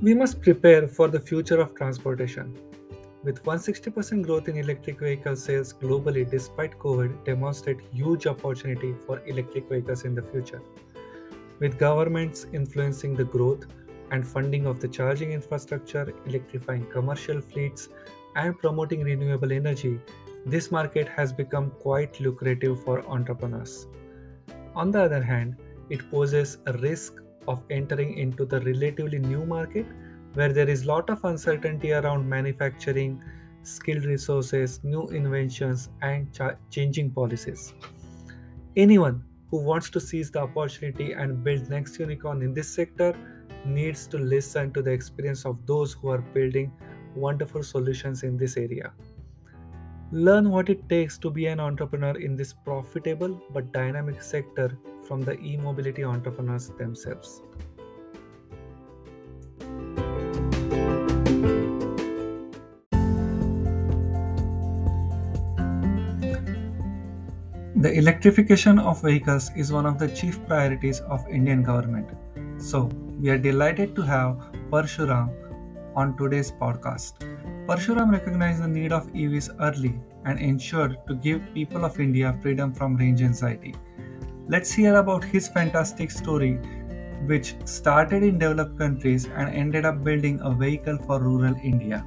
We must prepare for the future of transportation. With 160% growth in electric vehicle sales globally despite COVID demonstrate huge opportunity for electric vehicles in the future. With governments influencing the growth and funding of the charging infrastructure, electrifying commercial fleets, and promoting renewable energy, this market has become quite lucrative for entrepreneurs. On the other hand, it poses a risk of entering into the relatively new market where there is lot of uncertainty around manufacturing, skilled resources, new inventions, and cha- changing policies. Anyone who wants to seize the opportunity and build next unicorn in this sector needs to listen to the experience of those who are building wonderful solutions in this area. Learn what it takes to be an entrepreneur in this profitable but dynamic sector from the e mobility entrepreneurs themselves. The electrification of vehicles is one of the chief priorities of Indian government. So, we are delighted to have Parshuram on today's podcast. Parshuram recognized the need of EVs early and ensured to give people of India freedom from range anxiety. Let's hear about his fantastic story, which started in developed countries and ended up building a vehicle for rural India.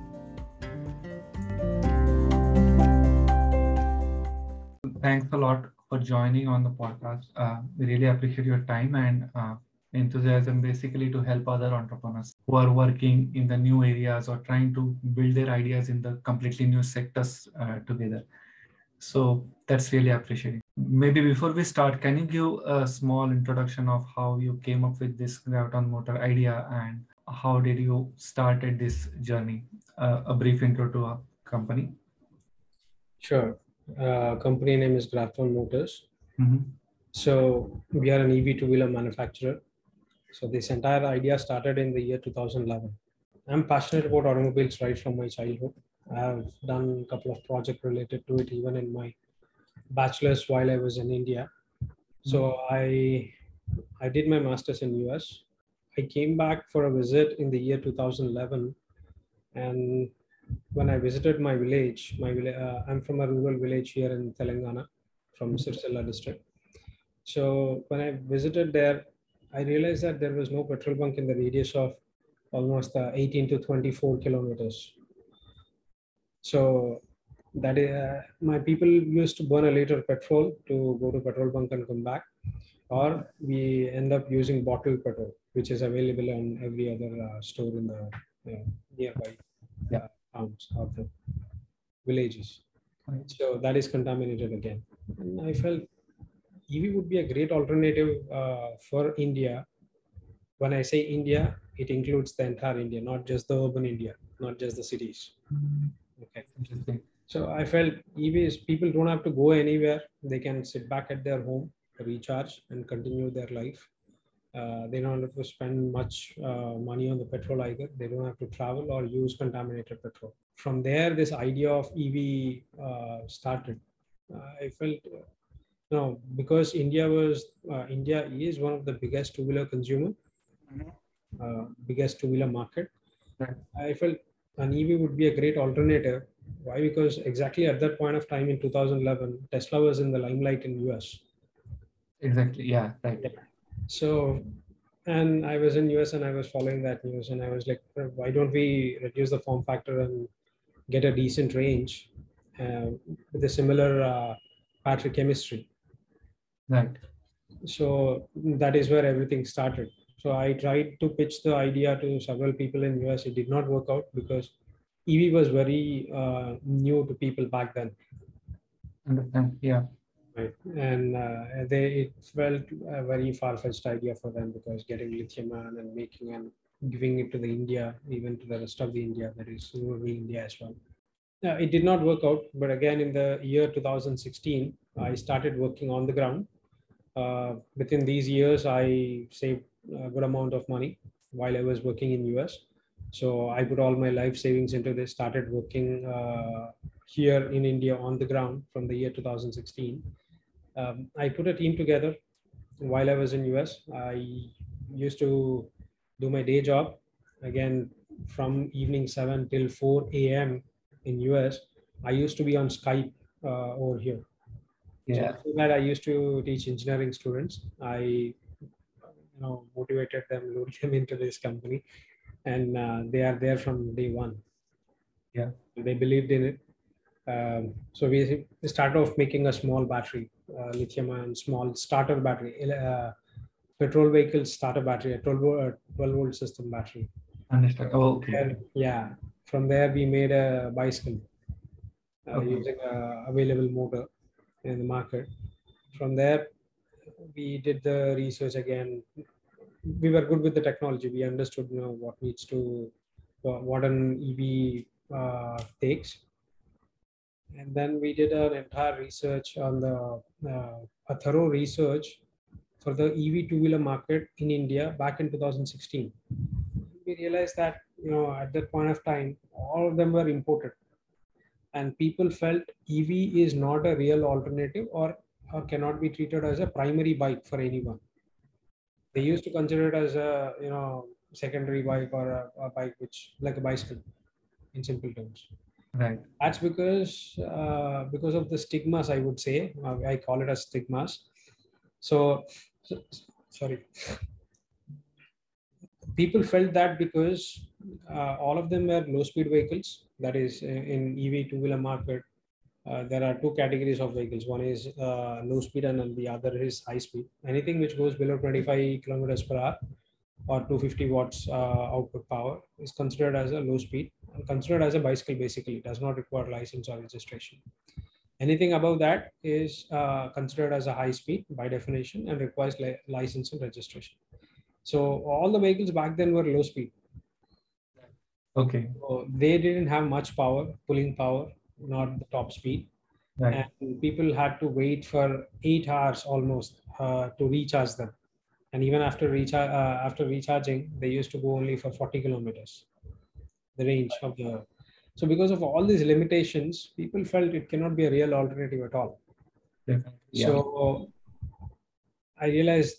Thanks a lot for joining on the podcast. Uh, we really appreciate your time and uh, enthusiasm basically to help other entrepreneurs who are working in the new areas or trying to build their ideas in the completely new sectors uh, together. So that's really appreciating. Maybe before we start, can you give a small introduction of how you came up with this graviton motor idea and how did you started this journey? Uh, a brief intro to our company. Sure. Uh, company name is Graviton Motors. Mm-hmm. So we are an EV two-wheeler manufacturer. So this entire idea started in the year 2011. I'm passionate about automobiles right from my childhood. I have done a couple of projects related to it even in my bachelor's while I was in India. So I I did my master's in US. I came back for a visit in the year 2011, and when I visited my village, my village, uh, I'm from a rural village here in Telangana, from Sirsilla district. So when I visited there, I realized that there was no petrol bunk in the radius of almost uh, 18 to 24 kilometers. So that is, uh, my people used to burn a liter of petrol to go to petrol bunk and come back, or we end up using bottled petrol, which is available on every other uh, store in the uh, nearby Yeah. towns or the villages. Right. So that is contaminated again. And I felt EV would be a great alternative uh, for India. When I say India, it includes the entire India, not just the urban India, not just the cities. Okay. Interesting. So I felt EVs, people don't have to go anywhere. They can sit back at their home, recharge, and continue their life. Uh, they don't have to spend much uh, money on the petrol either. They don't have to travel or use contaminated petrol. From there, this idea of EV uh, started. Uh, I felt, uh, you know, because India was uh, India is one of the biggest two-wheeler consumer, uh, biggest two-wheeler market. Right. I felt an EV would be a great alternative. Why? Because exactly at that point of time in 2011, Tesla was in the limelight in US. Exactly. Yeah. Right. So, and I was in US and I was following that news, and I was like, why don't we reduce the form factor and get a decent range uh, with a similar uh, battery chemistry? Right. So that is where everything started. So I tried to pitch the idea to several people in US. It did not work out because EV was very uh, new to people back then. Understand. Yeah. Right. And uh, they it felt a very far-fetched idea for them because getting lithium ion and making and giving it to the India, even to the rest of the India, that is rural India as well. Yeah, it did not work out, but again in the year 2016, I started working on the ground. Uh, within these years, I saved a good amount of money while I was working in US. So I put all my life savings into this. Started working uh, here in India on the ground from the year 2016 um, I put a team together while I was in US. I used to do my day job again from evening 7 till 4 a.m. in US. I used to be on Skype uh, over here. Yeah. So that I used to teach engineering students. I you know motivated them, lured them into this company, and uh, they are there from day one. Yeah. They believed in it. Um, so we we started off making a small battery, uh, lithium ion small starter battery, uh, petrol vehicle starter battery, a 12, vo- uh, 12 volt system battery. Understand. Oh, okay. And yeah, from there we made a bicycle uh, Okay. using a available motor in the market. From there, we did the research again. We were good with the technology. We understood you know what needs to what, an EV uh, takes, and then we did an entire research on the uh, a thorough research for the EV two wheeler market in India back in 2016 we realized that you know at that point of time all of them were imported. And people felt ev is not a real alternative or, or cannot be treated as a primary bike for anyone they used to consider it as a you know secondary bike or a, a bike which like a bicycle in simple terms. Right. that's because uh, because of the stigmas i would say. Uh, i call it as stigmas. So, so sorry. People felt that because uh, all of them were low speed vehicles that is in in ev two wheeler market uh, there are two categories of vehicles. One is uh, low speed and then the other is high speed. Anything which goes below 25 kilometers per hour or 250 watts uh, output power is considered as a low speed and considered as a bicycle basically. It does not require license or registration. Anything above that is uh, considered as a high speed by definition and requires li- license and registration. So all the vehicles back then were low speed. Okay. so they didn't have much power pulling power not the top speed Right. and people had to wait for eight hours almost uh, to recharge them and even after recharge uh, after recharging they used to go only for 40 kilometers the range of the so because of all these limitations people felt it cannot be a real alternative at all Definitely. Yeah. so i realized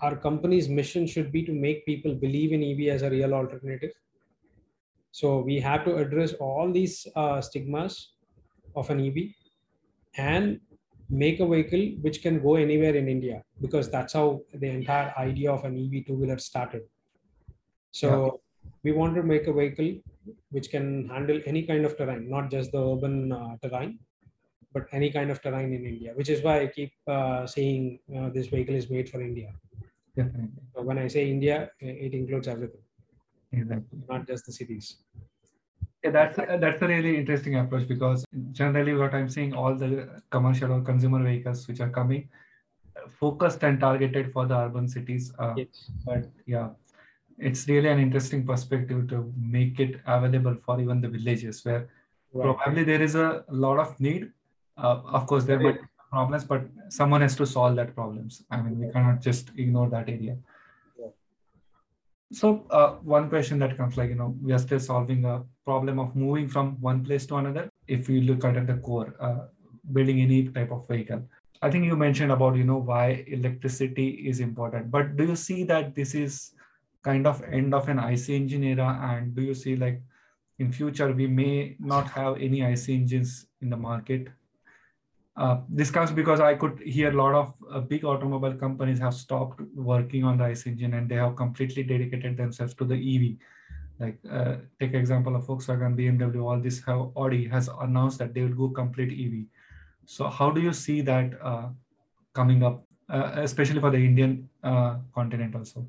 our company's mission should be to make people believe in ev as a real alternative so we have to address all these uh, stigmas of an ev and make a vehicle which can go anywhere in India because that's how the entire idea of an EV two wheeler started. So we want to make a vehicle which can handle any kind of terrain, not just the urban uh, terrain, but any kind of terrain in India, which is why I keep uh, saying uh, this vehicle is made for India. Definitely. So when I say India, it includes everything, Exactly. not just the cities. Yeah, that's a, that's a really interesting approach because generally what I'm seeing all the commercial or consumer vehicles which are coming focused and targeted for the urban cities. Uh, Yes. But yeah, it's really an interesting perspective to make it available for even the villages where Right. probably there is a lot of need. Uh, of course, there might be problems, but someone has to solve that problems. I mean, we cannot just ignore that area. So uh, one question that comes like, you know, we are still solving a problem of moving from one place to another. If we look at the core, uh, building any type of vehicle. I think you mentioned about, you know, why electricity is important, but do you see that this is kind of end of an IC engine era? And do you see like in future, we may not have any IC engines in the market? Uh, this comes because I could hear a lot of uh, big automobile companies have stopped working on the ICE engine and they have completely dedicated themselves to the EV. Like uh, take example of Volkswagen, BMW, all this have Audi has announced that they will go complete EV. So how do you see that uh, coming up, uh, especially for the Indian uh, continent also?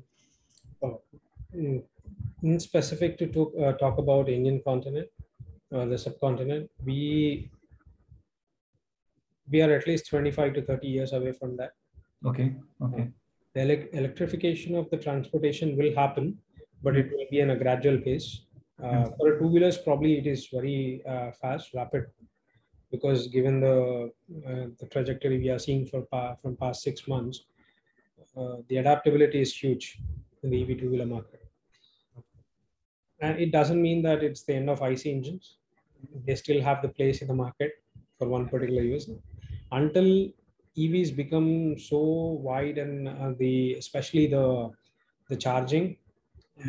Mm, in specific to talk, uh, talk about Indian continent, uh, the subcontinent, we we are at least 25 to 30 years away from that. Okay, okay, The elec electrification of the transportation will happen, but it will be in a gradual pace. Uh, Mm. for a two wheelers, probably it is very uh, fast, rapid, because given the uh, the trajectory we are seeing for pa- from past six months, uh, the adaptability is huge in the EV two wheeler market. And it doesn't mean that it's the end of IC engines. They still have the place in the market for one particular use. Until EVs become so wide and uh, the especially the the charging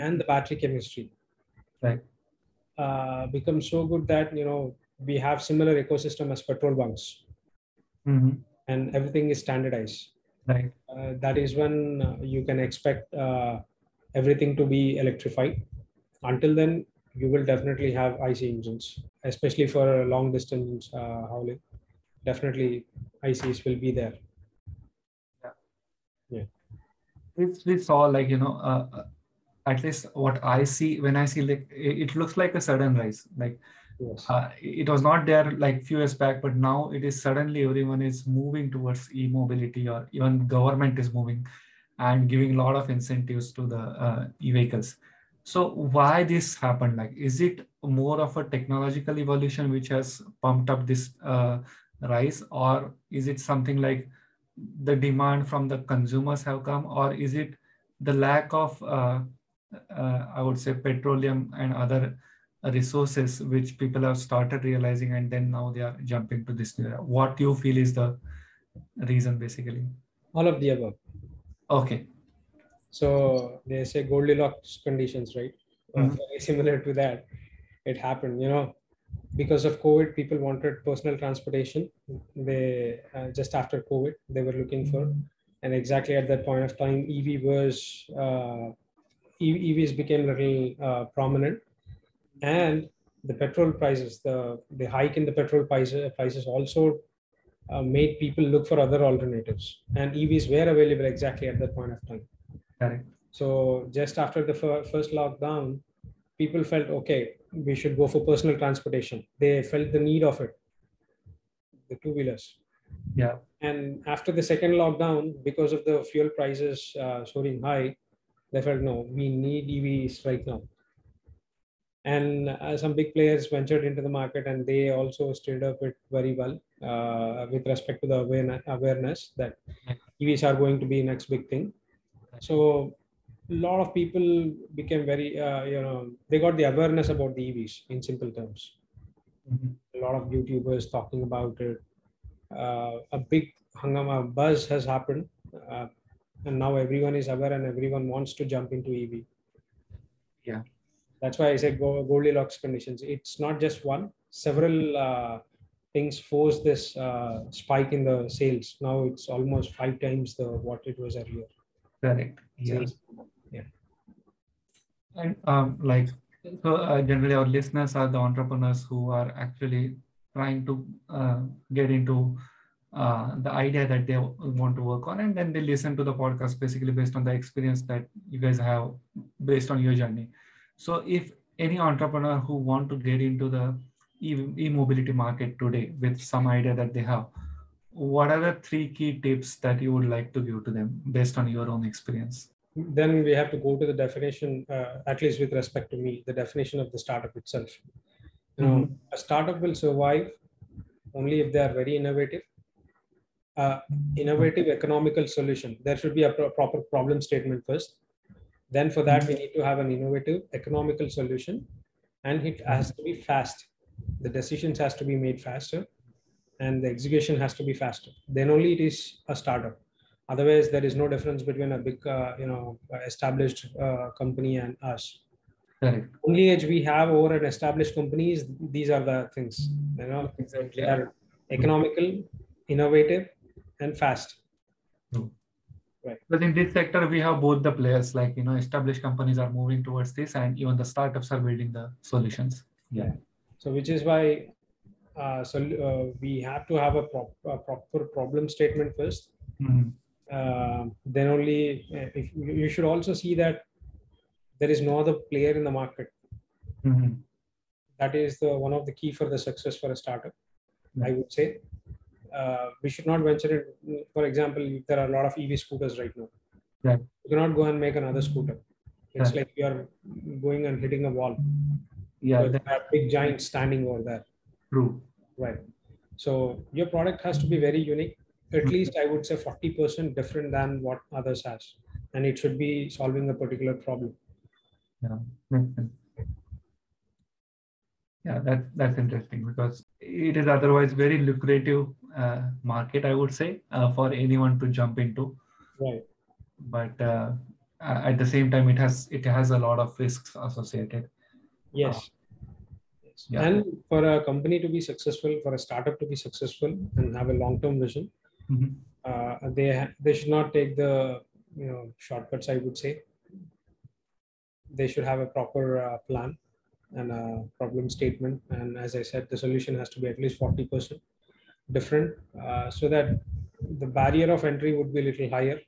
and the battery chemistry right. uh, become so good that you know we have similar ecosystem as petrol bunks. Mm-hmm. and everything is standardized. Right. Uh, that is when uh, you can expect uh, everything to be electrified. Until then you will definitely have ic engines especially for long distance uh, hauling definitely ics will be there. Yeah. Yeah. if we saw like you know uh, uh, at least what i see when i see like it, it looks like a sudden rise like yes. uh, it was not there like few years back but now it is suddenly everyone is moving towards e-mobility or even government is moving and giving a lot of incentives to the uh, e-vehicles. So why this happened? Like is it more of a technological evolution which has pumped up this uh, rise or is it something like the demand from the consumers have come or is it the lack of uh, uh, i would say petroleum and other resources which people have started realizing and then now they are jumping to this new era. what you feel is the reason basically? All of the above. Okay. So they say goldilocks conditions right? Mhm. very similar to that. It happened you know because of covid people wanted personal transportation. They uh, just after covid they were looking for. And exactly at that point of time ev was uh, evs became little uh, prominent. And the petrol prices the the hike in the petrol prices prices also uh, made people look for other alternatives. And evs were available exactly at that point of time. Correct. So just after the fir- first lockdown, people felt okay, we should go for personal transportation. They felt the need of it, the two wheelers. yeah And after the second lockdown, because of the fuel prices uh, soaring high, they felt no, we need EVs right now. And uh, some big players ventured into the market, and they also steered up it very well uh, with respect to the awareness, awareness that EVs are going to be next big thing. So a lot of people became very, uh, you know, they got the awareness about the EVs in simple terms. Mhm. A lot of YouTubers talking about it. Uh, a big hangama buzz has happened, uh, and now everyone is aware and everyone wants to jump into EV. Yeah. That's why I said Go- Goldilocks conditions. It's not just one. Several uh, things force this uh, spike in the sales. Now it's almost five times the what it was earlier. correct yeah Sales. And um, like, so uh, generally our listeners are the entrepreneurs who are actually trying to uh, get into uh, the idea that they want to work on, and then they listen to the podcast basically based on the experience that you guys have based on your journey. So, if any entrepreneur who want to get into the e- e-mobility market today with some idea that they have, what are the three key tips that you would like to give to them based on your own experience? Then we have to go to the definition, uh, at least with respect to me, the definition of the startup itself. You know, a startup will survive only if they are very innovative. Uh, innovative economical solution. There should be a pro- proper problem statement first. Then for that, we need to have an innovative economical solution, and it has to be fast. The decisions has to be made faster, and the execution has to be faster. Then only it is a startup otherwise there is no difference between a big uh, you know established uh, company and us Correct. only edge we have over an established companies these are the things you know Exactly. they are economical innovative and fast Right, But in this sector, we have both the players, like you know, established companies are moving towards this, and even the startups are building the solutions. Yeah. so which is why uh, so uh, we have to have a, prop, a proper problem statement first Mhm. Uh, then only uh, if you should also see that there is no other player in the market. Mhm. that is the one of the key for the success for a startup i would say. Uh, we should not venture it. For example there are a lot of ev scooters right now. Right. you cannot go and make another scooter. It's Right. like you are going and hitting a wall. Yeah, There are big giants standing over there. True. right. So your product has to be very unique at Mhm. least i would say 40% different than what others has and it should be solving a particular problem Yeah, makes sense. Yeah, that's that's interesting because it is otherwise very lucrative uh, market, I would say, uh, for anyone to jump into. right But uh, at the same time, it has it has a lot of risks associated. Yes. yes. Yeah. And for a company to be successful, for a startup to be successful and have a long-term vision, Mhm. uh, they they should not take the you know shortcuts. I would say they should have a proper uh, plan and a problem statement. And as I said, the solution has to be at least forty percent different, uh, so that the barrier of entry would be a little higher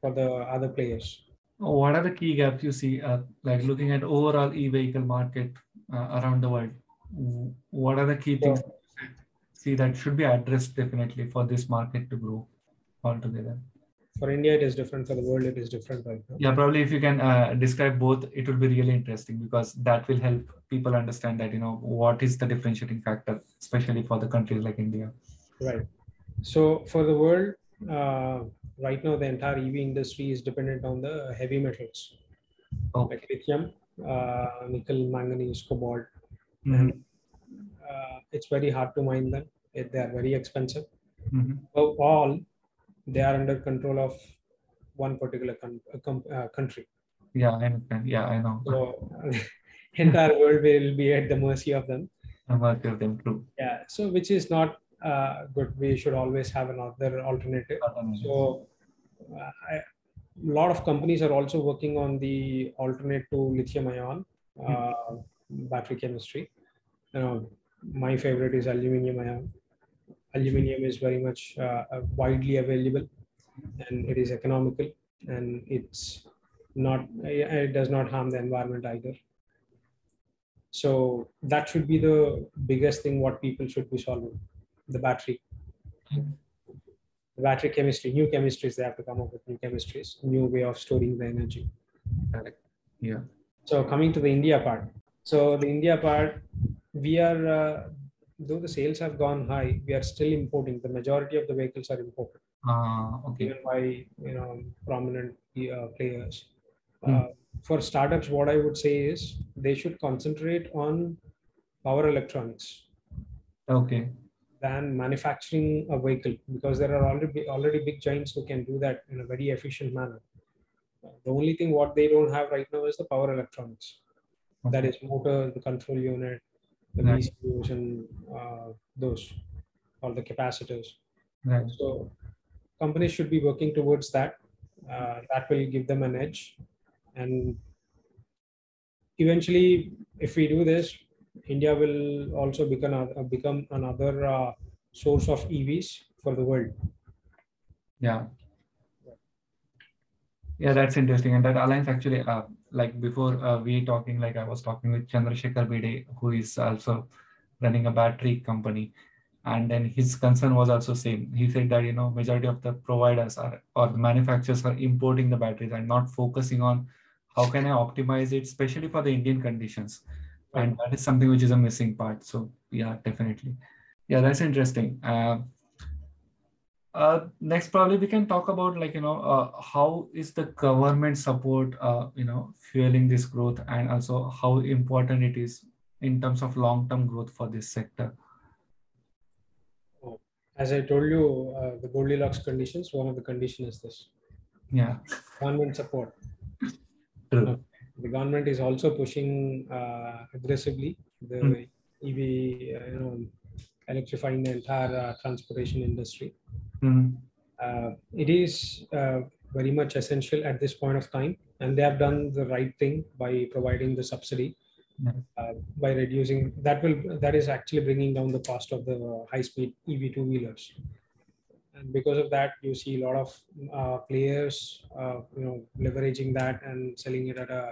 for the other players. What are the key gaps you see, uh, like looking at overall e-vehicle market uh, around the world? What are the key things see that should be addressed definitely for this market to grow altogether? For India, it is different. For the world, it is different right now. Yeah, probably if you can uh, describe both, it will be really interesting because that will help people understand that, you know, what is the differentiating factor, especially for the countries like India. Right. So for the world, uh, right now the entire EV industry is dependent on the heavy metals Okay. like lithium, uh, nickel, manganese, cobalt. Mhm. Uh, it's very hard to mine them. It, they are very expensive. Mhm. So all they are under control of one particular con- uh, com- uh, country. Yeah, I understand. Yeah, I know. So entire world will be at the mercy of them. I'm working with them too. Yeah. So which is not uh, good. We should always have another alternative. So, uh, a lot of companies are also working on the alternate to lithium ion uh, battery chemistry. You know, my favorite is aluminium ion. Aluminium is very much uh, uh, widely available, and it is economical, and it's not. It does not harm the environment either. So that should be the biggest thing what people should be solving, the battery The battery chemistry, new chemistries, they have to come up with new chemistries, new way of storing the energy. Correct. Yeah. So coming to the India part. So the India part, we are, uh, though the sales have gone high, we are still importing. The majority of the vehicles are imported, Uh, okay. even by, you know, prominent uh, players. Hmm. Uh, for startups, what I would say is they should concentrate on power electronics Okay. than manufacturing a vehicle because there are already already big giants who can do that in a very efficient manner. The only thing what they don't have right now is the power electronics. That is motor, the control unit, the Right. And uh, those, or the capacitors. Right. So companies should be working towards that. Uh, that will give them an edge, and eventually, if we do this, India will also become become another uh, source of EVs for the world. Yeah. Yeah, that's interesting. And that aligns actually, uh, like before uh, we talking, like I was talking with Chandrasekhar Bede, who is also running a battery company. And then his concern was also same. He said that, you know, majority of the providers are, or the manufacturers are importing the batteries and not focusing on how can I optimize it, especially for the Indian conditions. And that is something which is a missing part. So yeah, definitely. Yeah, that's interesting. Uh, uh, next, probably we can talk about like you know uh, how is the government support uh, you know fueling this growth and also how important it is in terms of long-term growth for this sector. As I told you, uh, the Goldilocks conditions. One of the conditions is this: Yeah, government support. true. The government is also pushing uh, aggressively the Hmm. EV, uh, you know, electrifying the entire uh, transportation industry. Mhm. uh, it is uh, very much essential at this point of time and they have done the right thing by providing the subsidy Yeah. uh, by reducing that will that is actually bringing down the cost of the high speed ev two wheelers and because of that you see a lot of uh, players uh, you know leveraging that and selling it at a,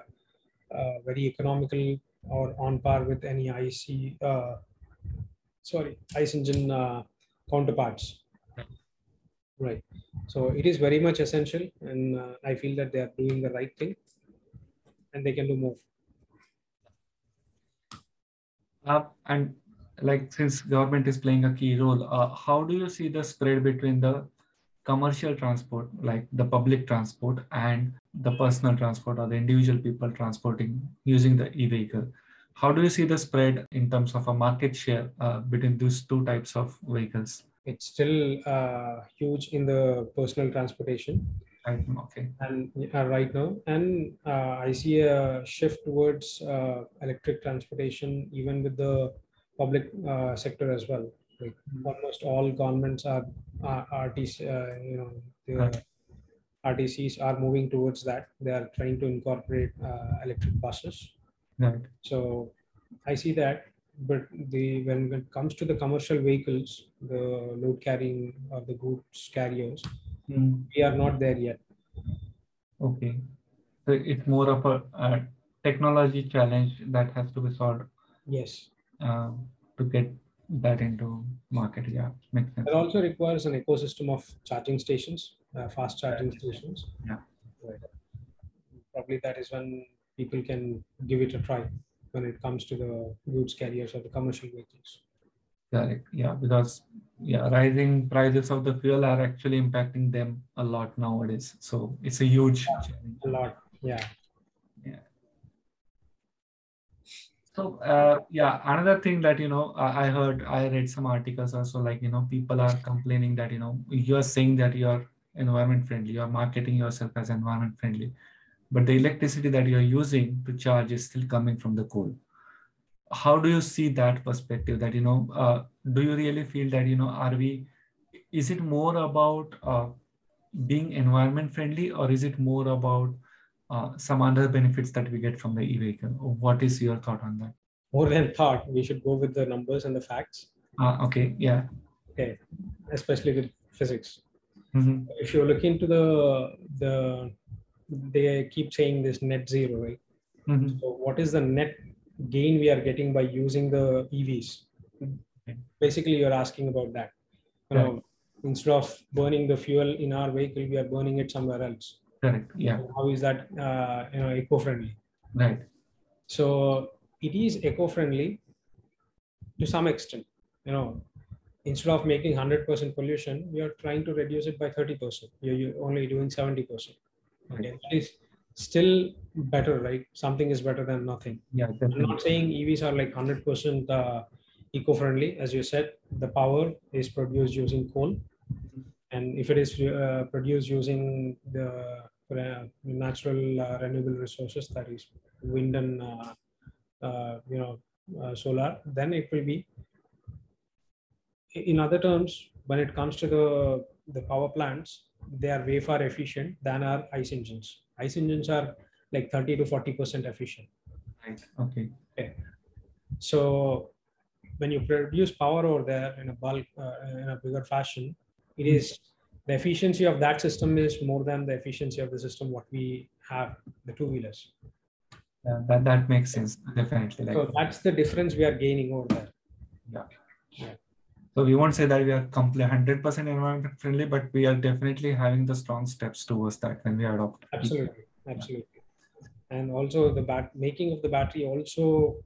uh very economical or on par with any ic uh, sorry ice engine uh, counterparts Right. So it is very much essential, and uh, I feel that they are doing the right thing, and they can do more. Uh, and like since government is playing a key role, uh, how do you see the spread between the commercial transport, like the public transport, and the personal transport or the individual people transporting using the e-vehicle? How do you see the spread in terms of a market share uh, between these two types of vehicles? It's still uh, huge in the personal transportation. Right. Okay. and uh, right now and uh, i see a shift towards uh, electric transportation even with the public uh, sector as well like almost all governments are uh, rtc uh, you know the Right. rtcs are moving towards that they are trying to incorporate uh, electric buses Right. so i see that but the when it comes to the commercial vehicles the load carrying or the goods carriers Mm. we are not there yet Okay. So it's more of a, a technology challenge that has to be solved yes uh, to get that into market. Yeah, makes sense. It also requires an ecosystem of charging stations, uh, fast charging stations. Yeah. Right. Probably that is when people can give it a try when it comes to the goods carriers or the commercial vehicles. Correct. Yeah, because yeah, rising prices of the fuel are actually impacting them a lot nowadays. So it's a huge challenge. A lot. Yeah. Yeah. So uh, yeah, another thing that you know I I heard I read some articles also like you know people are complaining that you know you're saying that you're environment friendly, you're marketing yourself as environment friendly, but the electricity that you're using to charge is still coming from the coal. How do you see that perspective? That you know, uh, do you really feel that you know are we? Is it more about uh, being environment friendly, or is it more about uh, some other benefits that we get from the e-vehicle? What is your thought on that? More than thought, we should go with the numbers and the facts, Uh, okay, yeah. okay especially with physics. Mhm. If you look into the the they keep saying this net zero, right? Mhm. So what is the net gain we are getting by using the EVs? Basically, you're asking about that. You know, instead of burning the fuel in our vehicle, we are burning it somewhere else. Correct. Yeah. How is that uh, you know eco-friendly? Right. So it is eco-friendly to some extent. You know, instead of making 100% pollution, we are trying to reduce it by 30%. You're, you're only doing 70%. Okay, that is still better, right? Something is better than nothing. Yeah. I'm not saying EVs are like 100% uh, eco-friendly. As you said, the power is produced using coal. And if it is uh, produced using the uh, natural uh, renewable resources, that is wind and, uh, uh, you know, uh, solar, then it will be, in other terms, when it comes to the, the power plants, they are way far efficient than our ICE engines. ICE engines are like 30 to 40% efficient. Right. Okay. okay. So when you produce power over there in a bulk, uh, in a bigger fashion, it is the efficiency of that system is more than the efficiency of the system what we have the two wheelers. Yeah, that that makes sense. Definitely. Like So that's the difference we are gaining over there. So we won't say that we are complete hundred percent environment friendly, but we are definitely having the strong steps towards that when we adopt. Absolutely, absolutely. And also the bat making of the battery also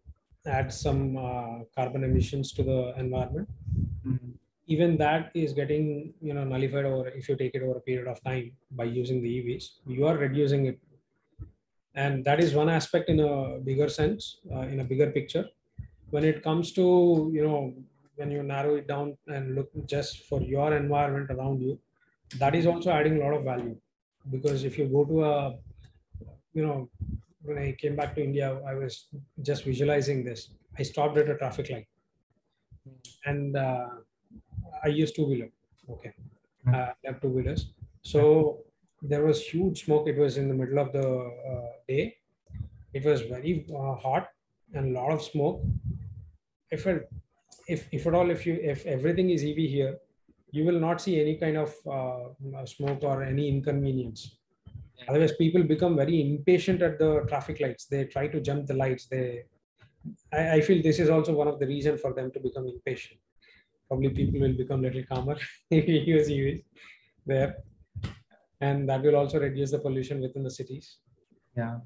adds some uh, carbon emissions to the environment. Mhm. even that is getting you know nullified over if you take it over a period of time by using the EVs, you are reducing it, and that is one aspect in a bigger sense, uh, in a bigger picture. When it comes to you know when you narrow it down and look just for your environment around you, that is also adding a lot of value, because if you go to a you know when I came back to India, I was just visualizing this. I stopped at a traffic light, and uh, I used two wheeler. Okay, Hmm. uh, I have two wheelers. So there was huge smoke. It was in the middle of the uh, day. It was very uh, hot and a lot of smoke. i it, if if at all, if you if everything is EV here, you will not see any kind of uh, smoke or any inconvenience. Otherwise, people become very impatient at the traffic lights. They try to jump the lights. They, I, I feel this is also one of the reason for them to become impatient. Probably people will become a little calmer if you use EVs there, and that will also reduce the pollution within the cities. Yeah.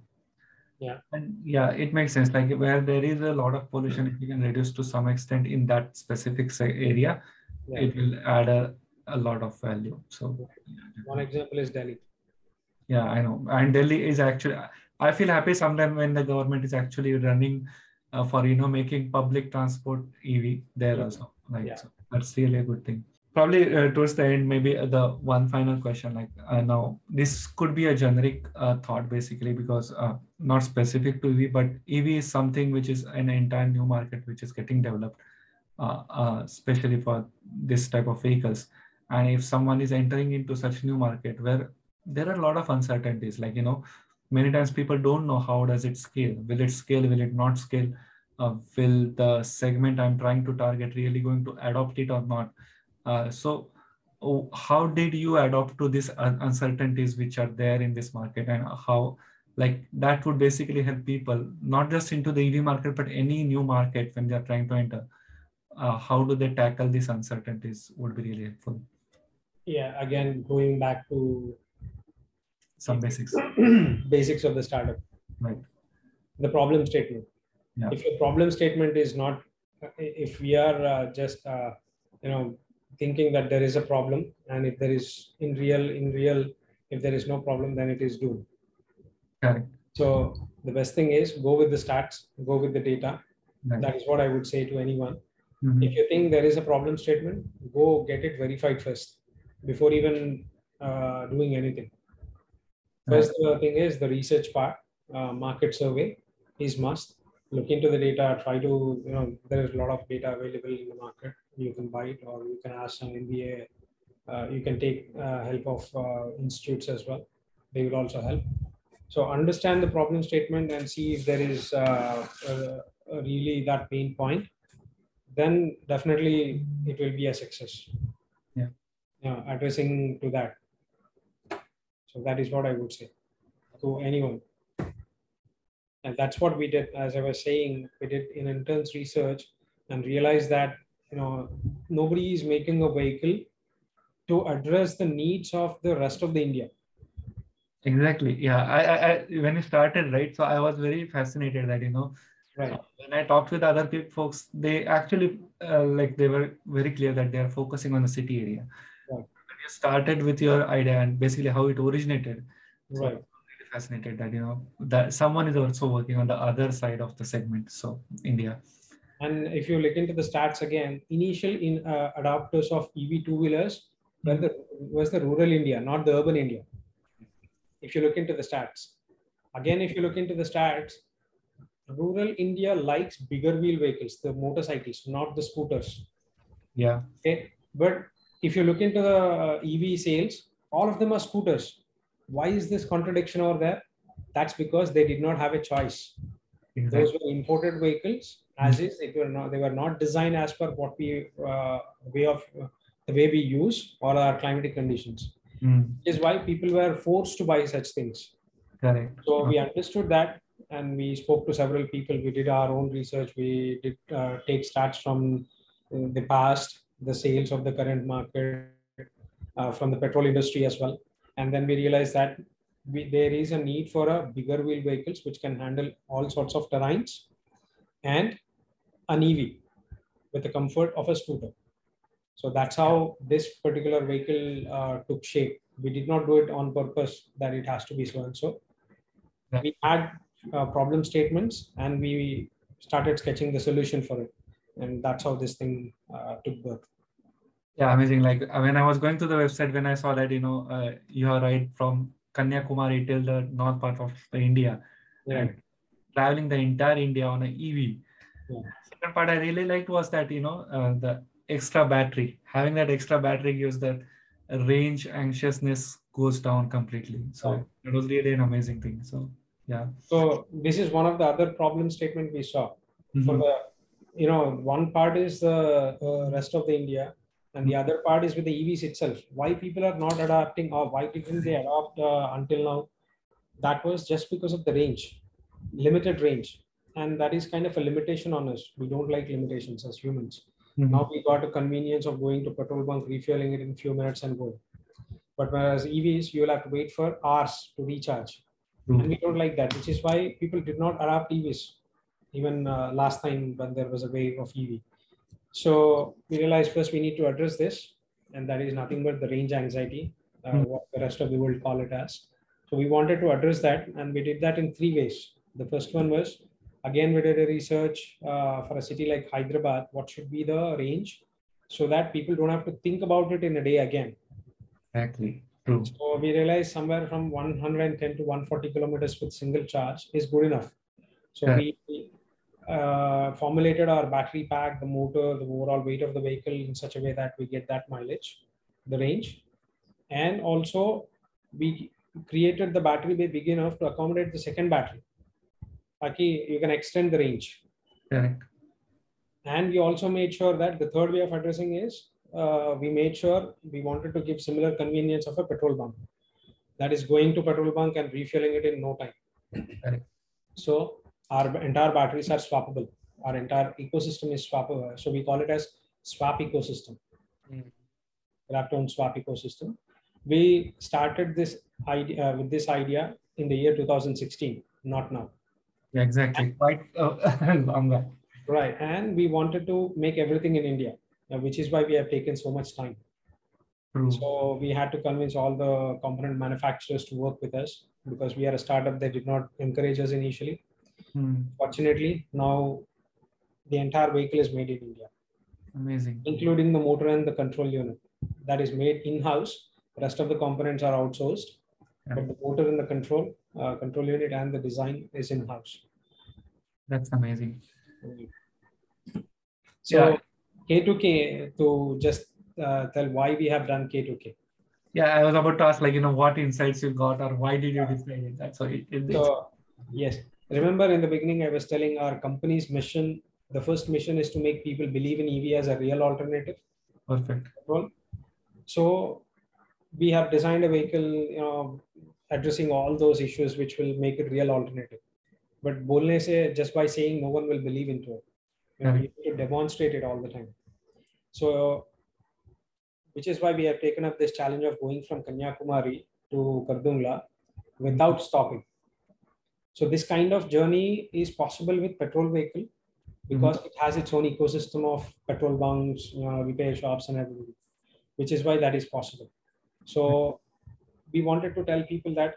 Yeah. And yeah, it makes sense. Like where there is a lot of pollution, if you can reduce to some extent in that specific area, Yeah. it will add a, a lot of value. So One example is Delhi. yeah, I know. And Delhi is actually, I feel happy sometimes when the government is actually running uh, for, you know, making public transport EV there Yeah. also. Like, Yeah. so that's really a good thing. Probably uh, towards the end maybe the one final question like uh, now this could be a generic uh, thought basically because uh, not specific to ev but ev is something which is an entire new market which is getting developed uh, especially for this type of vehicles. And if someone is entering into such new market where there are a lot of uncertainties like you know many times people don't know how does it scale. Will it scale? Will it not scale? Will the segment i'm trying to target really going to adopt it or not so oh, how did you adapt to these uncertainties which are there in this market and how like that would basically help people not just into the EV market, but any new market when they're trying to enter. Uh, how do they tackle these uncertainties would be really helpful. Yeah, again, going back to some basics. basics of the startup. Right. The problem statement. Yeah. If your problem statement is not, if we are uh, just, uh, you know, thinking that there is a problem and if there is in real in real if there is no problem then it is doomed Correct. so the best thing is go with the stats go with the data right. that is what i would say to anyone mm-hmm. if you think there is a problem statement go get it verified first before even uh, doing anything first right. thing is the research part uh, market survey is must look into the data, try to, you know, there is a lot of data available in the market. You can buy it or you can ask an MBA. Uh, you can take uh, help of uh, institutes as well. They will also help. So understand the problem statement and see if there is uh, really that pain point. Then definitely it will be a success. Yeah. Yeah, addressing to that. So that is what I would say to anyone and that's what we did as i was saying we did in interns research and realized that you know nobody is making a vehicle to address the needs of the rest of the india. Exactly. Yeah i, I, I when you started right so i was very fascinated that you know right. uh, when i talked with other people, folks they actually uh, like they were very clear that they are focusing on the city area. Right. when you started with your idea and basically how it originated right. So fascinated that you know that someone is also working on the other side of the segment so india and if you look into the stats again initial in uh, adopters of ev two wheelers were the was the rural india not the urban india. If you look into the stats. Again if you look into the stats rural india likes bigger wheel vehicles the motorcycles not the scooters. Yeah. Okay? But if you look into the uh, ev sales all of them are scooters. Why is this contradiction over there? That's because they did not have a choice. Exactly. Those were imported vehicles, as mm-hmm. is. They were not. They were not designed as per what we uh, way of uh, the way we use or our climatic conditions. Mm. Is why people were forced to buy such things. Correct. So okay. we understood that, and we spoke to several people. We did our own research. We did uh, take stats from uh, the past, the sales of the current market, uh, from the petrol industry as well and then we realized that we, there is a need for a bigger wheel vehicles which can handle all sorts of terrains and an EV with the comfort of a scooter. So that's how this particular vehicle uh, took shape. We did not do it on purpose that it has to be so and so. We had uh, problem statements and we started sketching the solution for it. And that's how this thing uh, took birth. Yeah, amazing. Like uh, when I was going to the website, when I saw that, you know, uh, you are right from Kanyakumari till the north part of the India, yeah. and traveling the entire India on an EV. Yeah. Second part I really liked was that, you know, uh, the extra battery, having that extra battery gives that range anxiousness goes down completely. So yeah. it was really an amazing thing. So yeah. So this is one of the other problem statement we saw mm-hmm. for the, you know, one part is the uh, rest of the India and the other part is with the EVs itself. Why people are not adapting or why didn't they adopt uh, until now? That was just because of the range, limited range. And that is kind of a limitation on us. We don't like limitations as humans. Mm-hmm. Now we got a convenience of going to petrol bunk, refueling it in a few minutes and go But whereas EVs, you will have to wait for hours to recharge. Mm-hmm. And we don't like that, which is why people did not adopt EVs. Even uh, last time when there was a wave of EV so we realized first we need to address this, and that is nothing but the range anxiety, uh, mm. what the rest of the world call it as. So we wanted to address that, and we did that in three ways. The first one was again we did a research uh, for a city like Hyderabad. What should be the range so that people don't have to think about it in a day again. Exactly. True. So we realized somewhere from 110 to 140 kilometers with single charge is good enough. So Yeah. we uh, formulated our battery pack, the motor, the overall weight of the vehicle in such a way that we get that mileage, the range, and also we created the battery bay big enough to accommodate the second battery. Taki, you can extend the range. Correct. And we also made sure that the third way of addressing is uh, we made sure we wanted to give similar convenience of a petrol bunk. That is going to petrol bunk and refueling it in no time. Correct. So our entire batteries are swappable. Our entire ecosystem is swappable. So we call it as swap ecosystem. Mm. Graviton swap ecosystem. We started this idea uh, with this idea in the year 2016, not now. Yeah, exactly. Quite uh, long. Right. And we wanted to make everything in India, uh, which is why we have taken so much time. True. So we had to convince all the component manufacturers to work with us because we are a startup that did not encourage us initially. Hmm. Fortunately, now the entire vehicle is made in India, Amazing. including the motor and the control unit. That is made in-house. The rest of the components are outsourced, but the motor and the control, uh, control unit and the design is in-house. That's amazing. So Yeah. K2K, to just uh, tell why we have done K2K. Yeah, I was about to ask, like, you know, what insights you got or why did you decide it? That's so it, it, So, yes, remember in the beginning, I was telling our company's mission. The first mission is to make people believe in EV as a real alternative. perfect. So, we have designed a vehicle, you know, addressing all those issues, which will make it real alternative. But bolne se, just by saying, no one will believe into it. You, know, you need to demonstrate it all the time. So, which is why we have taken up this challenge of going from Kanyakumari to Kardungla without stopping. So this kind of journey is possible with petrol vehicle because it has its own ecosystem of petrol bunks, you know, repair shops, and everything, which is why that is possible. So we wanted to tell people that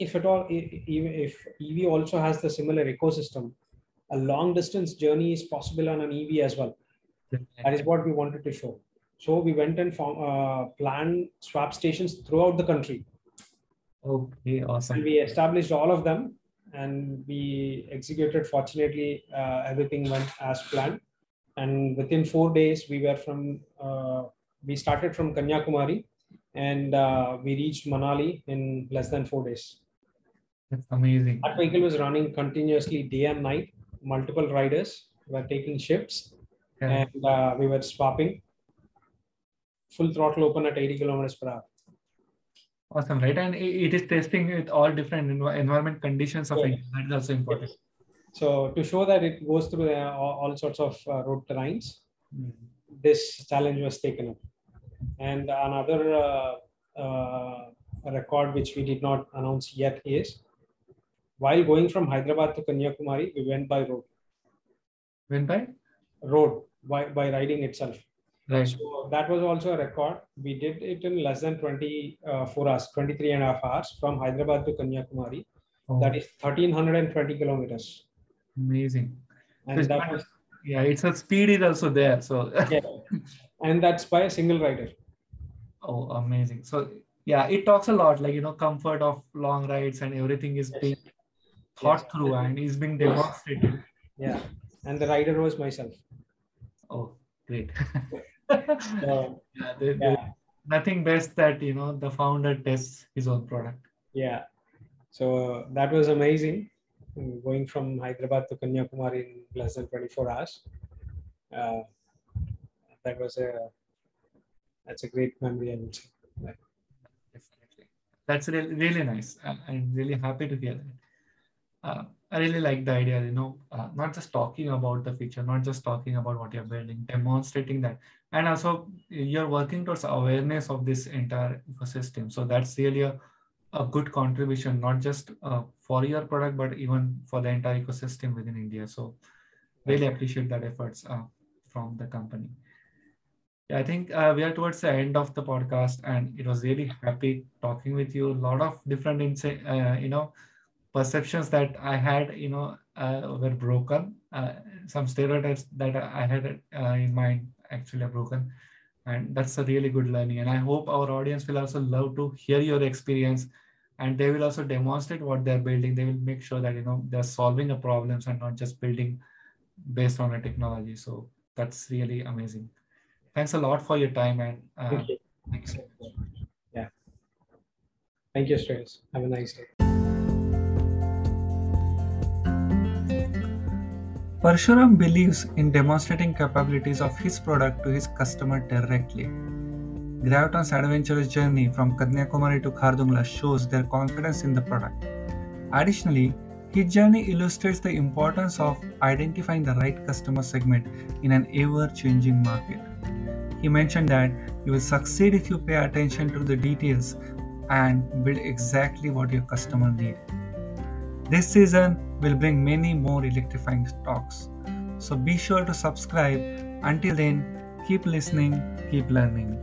if at all, even if EV also has the similar ecosystem, a long distance journey is possible on an EV as well. That is what we wanted to show. So we went and found, uh, planned swap stations throughout the country. Okay, And awesome. we established all of them and we executed. Fortunately, uh, everything went as planned. And within four days, we were from, uh, we started from Kanyakumari and uh, we reached Manali in less than four days. That's amazing. That vehicle was running continuously day and night. Multiple riders were taking shifts Yeah. and uh, we were swapping full throttle open at 80 kilometers per hour. Awesome, right? And it is testing with all different env- environment conditions of Yeah. India. That is also important. So to show that it goes through uh, all, sorts of uh, road terrains, Mm. this challenge was taken up. And another uh, uh, record which we did not announce yet is while going from Hyderabad to Kanyakumari, we went by road, Went by? road by, by riding itself. Right. So that was also a record. We did it in less than 24 uh, hours, 23 and a half hours from Hyderabad to Kanyakumari. Oh, That is 1320 kilometers. amazing. And that was, Yeah, it's a speed is also there. So yeah. and that's by a single rider. oh, amazing. So yeah, it talks a lot, like you know, comfort of long rides and everything is Yes. being thought Yes. through and is being demonstrated. Yeah. And the rider was myself. Oh, great. So, yeah, there- yeah. nothing best that you know the founder tests his own product. Yeah. So that was amazing. Going from Hyderabad to Kanyakumari in less than 24 hours. Uh, that was a that's a great memory, I would say. That's really, really nice. I- I'm really happy to hear that. Uh, I really like the idea, you know, uh, not just talking about the feature, not just talking about what you're building, demonstrating that. And also, you're working towards awareness of this entire ecosystem. So that's really a, a good contribution, not just uh, for your product, but even for the entire ecosystem within India. So really appreciate that efforts uh, from the company. Yeah, I think uh, we are towards the end of the podcast, and it was really happy talking with you. A lot of different uh, you know, perceptions that I had, you know, uh, were broken. Uh, some stereotypes that I had in mind actually are broken. and that's a really good learning and i hope our audience will also love to hear your experience and they will also demonstrate what they're building they will make sure that you know they're solving the problems and not just building based on a technology so that's really amazing thanks a lot for your time and uh, Thank you. thanks. Yeah. Thank you, Shreyas. Have a nice day. Parshuram believes in demonstrating capabilities of his product to his customer directly. Graviton's adventurous journey from Kanyakumari to Khardungla shows their confidence in the product. Additionally, his journey illustrates the importance of identifying the right customer segment in an ever changing market. He mentioned that you will succeed if you pay attention to the details and build exactly what your customer needs. This season will bring many more electrifying talks. So be sure to subscribe. Until then, keep listening, keep learning.